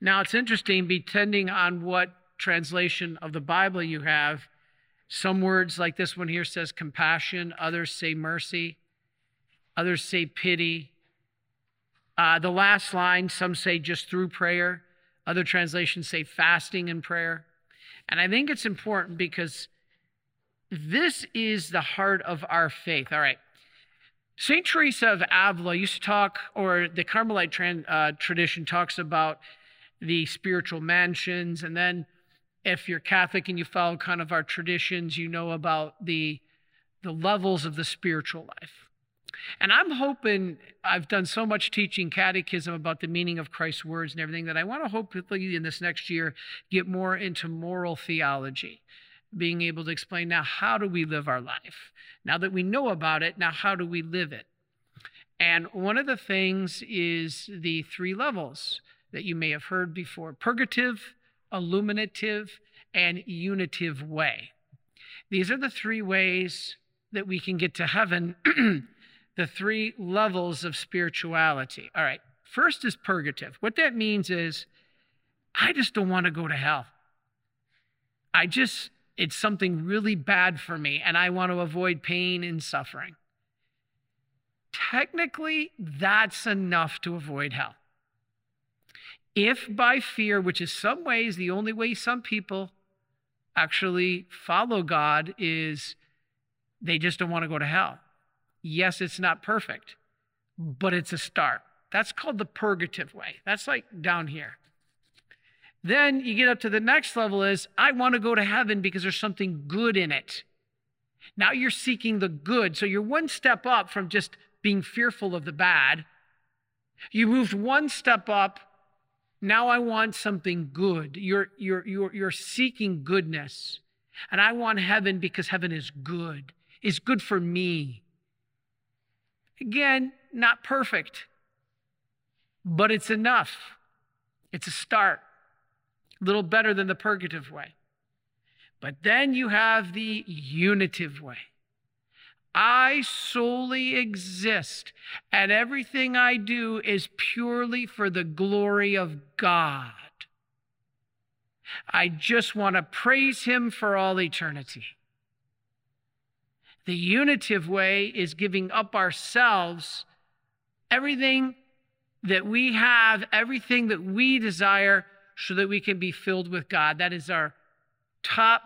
Now, it's interesting, depending on what translation of the Bible you have, some words like this one here says compassion, others say mercy, others say pity. Uh, the last line, some say just through prayer, other translations say fasting and prayer. And I think it's important because this is the heart of our faith. All right. St. Teresa of Avila used to talk, or the Carmelite uh, tradition talks about the spiritual mansions. And then, if you're Catholic and you follow kind of our traditions, you know about the, the levels of the spiritual life. And I'm hoping I've done so much teaching catechism about the meaning of Christ's words and everything that I want to hopefully in this next year get more into moral theology, being able to explain now how do we live our life? Now that we know about it, now how do we live it? And one of the things is the three levels that you may have heard before purgative, illuminative, and unitive way. These are the three ways that we can get to heaven, the three levels of spirituality. All right, first is purgative. What that means is, I just don't want to go to hell. I just, it's something really bad for me, and I want to avoid pain and suffering. Technically, that's enough to avoid hell. If by fear, which is some ways the only way some people actually follow God is they just don't want to go to hell. Yes, it's not perfect, but it's a start. That's called the purgative way. That's like down here. Then you get up to the next level is I want to go to heaven because there's something good in it. Now you're seeking the good. So you're one step up from just being fearful of the bad. You moved one step up now I want something good. You're, you're, you're, you're seeking goodness. And I want heaven because heaven is good, It's good for me. Again, not perfect, but it's enough. It's a start, a little better than the purgative way. But then you have the unitive way. I solely exist, and everything I do is purely for the glory of God. I just want to praise Him for all eternity. The unitive way is giving up ourselves, everything that we have, everything that we desire, so that we can be filled with God. That is our top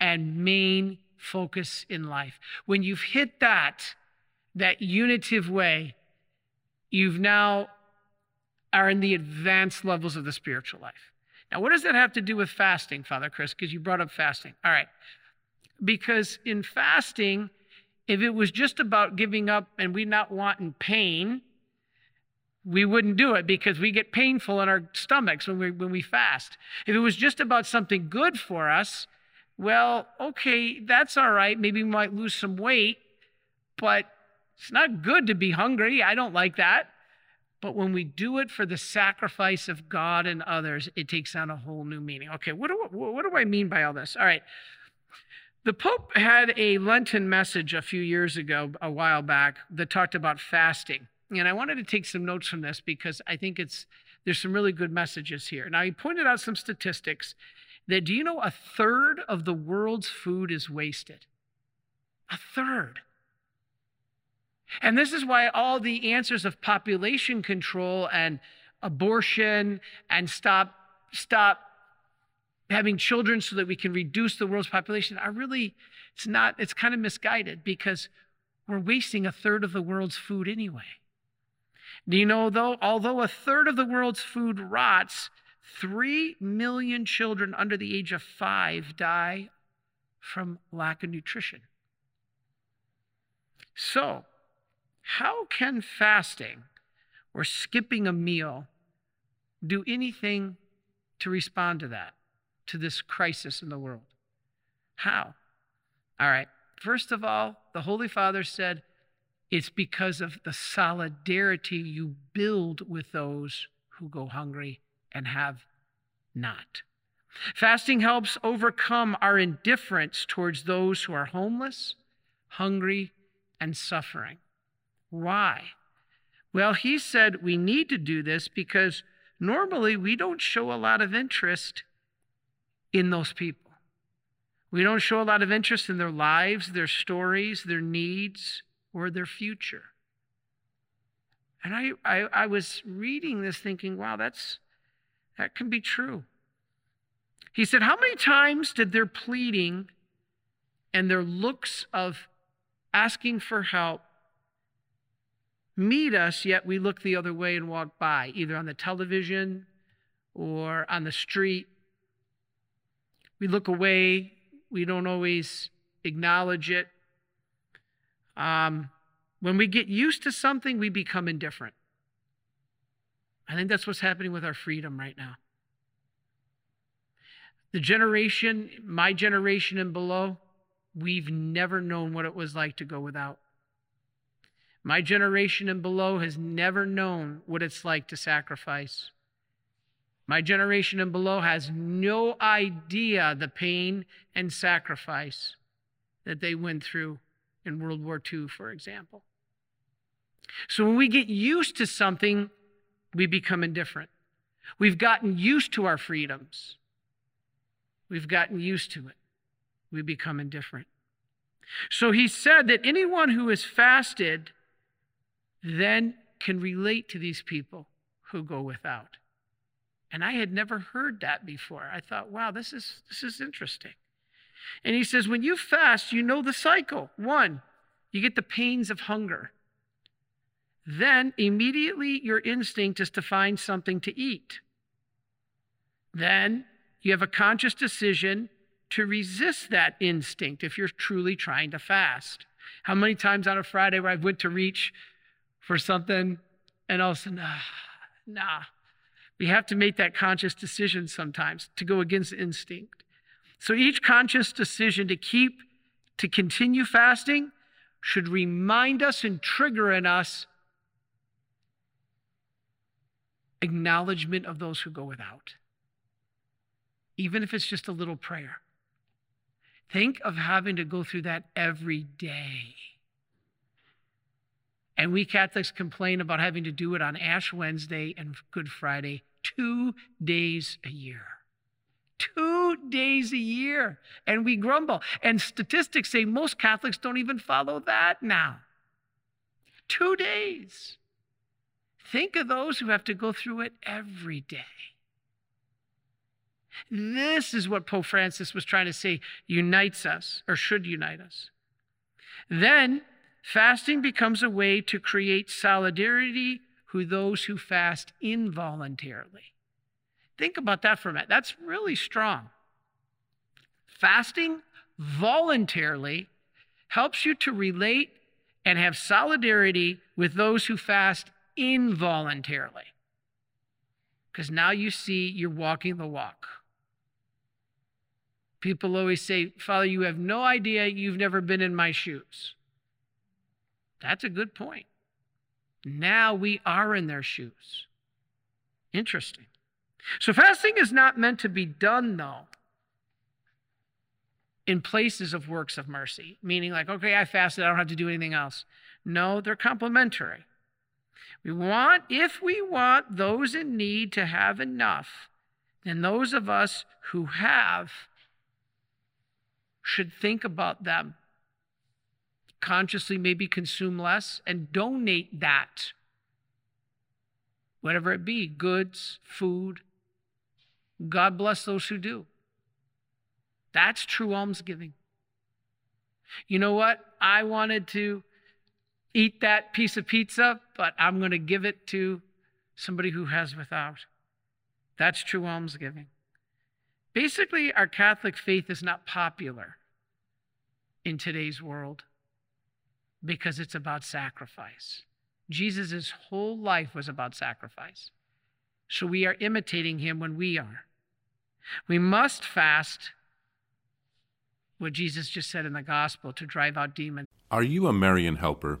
and main focus in life. When you've hit that, that unitive way, you've now are in the advanced levels of the spiritual life. Now, what does that have to do with fasting, Father Chris? Because you brought up fasting. All right. Because in fasting, if it was just about giving up and we not wanting pain, we wouldn't do it because we get painful in our stomachs when we, when we fast. If it was just about something good for us, well, okay, that's all right. Maybe we might lose some weight, but it's not good to be hungry. I don't like that. But when we do it for the sacrifice of God and others, it takes on a whole new meaning. Okay, what do, what do I mean by all this? All right. The Pope had a Lenten message a few years ago, a while back, that talked about fasting. And I wanted to take some notes from this because I think it's there's some really good messages here. Now, he pointed out some statistics that do you know a third of the world's food is wasted? A third. And this is why all the answers of population control and abortion and stop stop having children so that we can reduce the world's population are really it's not it's kind of misguided because we're wasting a third of the world's food anyway. Do you know though although a third of the world's food rots, Three million children under the age of five die from lack of nutrition. So, how can fasting or skipping a meal do anything to respond to that, to this crisis in the world? How? All right. First of all, the Holy Father said it's because of the solidarity you build with those who go hungry and have not. Fasting helps overcome our indifference towards those who are homeless, hungry, and suffering. Why? Well, he said we need to do this because normally we don't show a lot of interest in those people. We don't show a lot of interest in their lives, their stories, their needs, or their future. And I, I, I was reading this thinking, wow, that's that can be true. He said, How many times did their pleading and their looks of asking for help meet us, yet we look the other way and walk by, either on the television or on the street? We look away, we don't always acknowledge it. Um, when we get used to something, we become indifferent. I think that's what's happening with our freedom right now. The generation, my generation and below, we've never known what it was like to go without. My generation and below has never known what it's like to sacrifice. My generation and below has no idea the pain and sacrifice that they went through in World War II, for example. So when we get used to something, we become indifferent. We've gotten used to our freedoms. We've gotten used to it. We become indifferent. So he said that anyone who has fasted then can relate to these people who go without. And I had never heard that before. I thought, wow, this is this is interesting. And he says, when you fast, you know the cycle. One, you get the pains of hunger. Then immediately your instinct is to find something to eat. Then you have a conscious decision to resist that instinct if you're truly trying to fast. How many times on a Friday where I went to reach for something and all of a sudden, ah, nah. We have to make that conscious decision sometimes to go against instinct. So each conscious decision to keep, to continue fasting should remind us and trigger in us acknowledgement of those who go without, even if it's just a little prayer. Think of having to go through that every day. And we Catholics complain about having to do it on Ash Wednesday and Good Friday, two days a year. Two days a year. And we grumble. And statistics say most Catholics don't even follow that now. Two days. Think of those who have to go through it every day. This is what Pope Francis was trying to say unites us, or should unite us. Then, fasting becomes a way to create solidarity with those who fast involuntarily. Think about that for a minute. That's really strong. Fasting voluntarily helps you to relate and have solidarity with those who fast involuntarily. Because now you see you're walking the walk. People always say, Father, you have no idea, you've never been in my shoes. That's a good point. Now we are in their shoes. Interesting. So fasting is not meant to be done, though, in places of works of mercy, meaning like, okay, I fasted, I don't have to do anything else. No, they're complementary. We want, if we want those in need to have enough, then those of us who have should think about them. Consciously, maybe consume less and donate that, whatever it be goods, food. God bless those who do. That's true almsgiving. You know what? I wanted to eat that piece of pizza, but I'm going to give it to somebody who has without. That's true almsgiving. Basically, our Catholic faith is not popular in today's world because it's about sacrifice. Jesus' whole life was about sacrifice. So we are imitating him when we are. We must fast what Jesus just said in the gospel to drive out demons. Are you a Marian helper?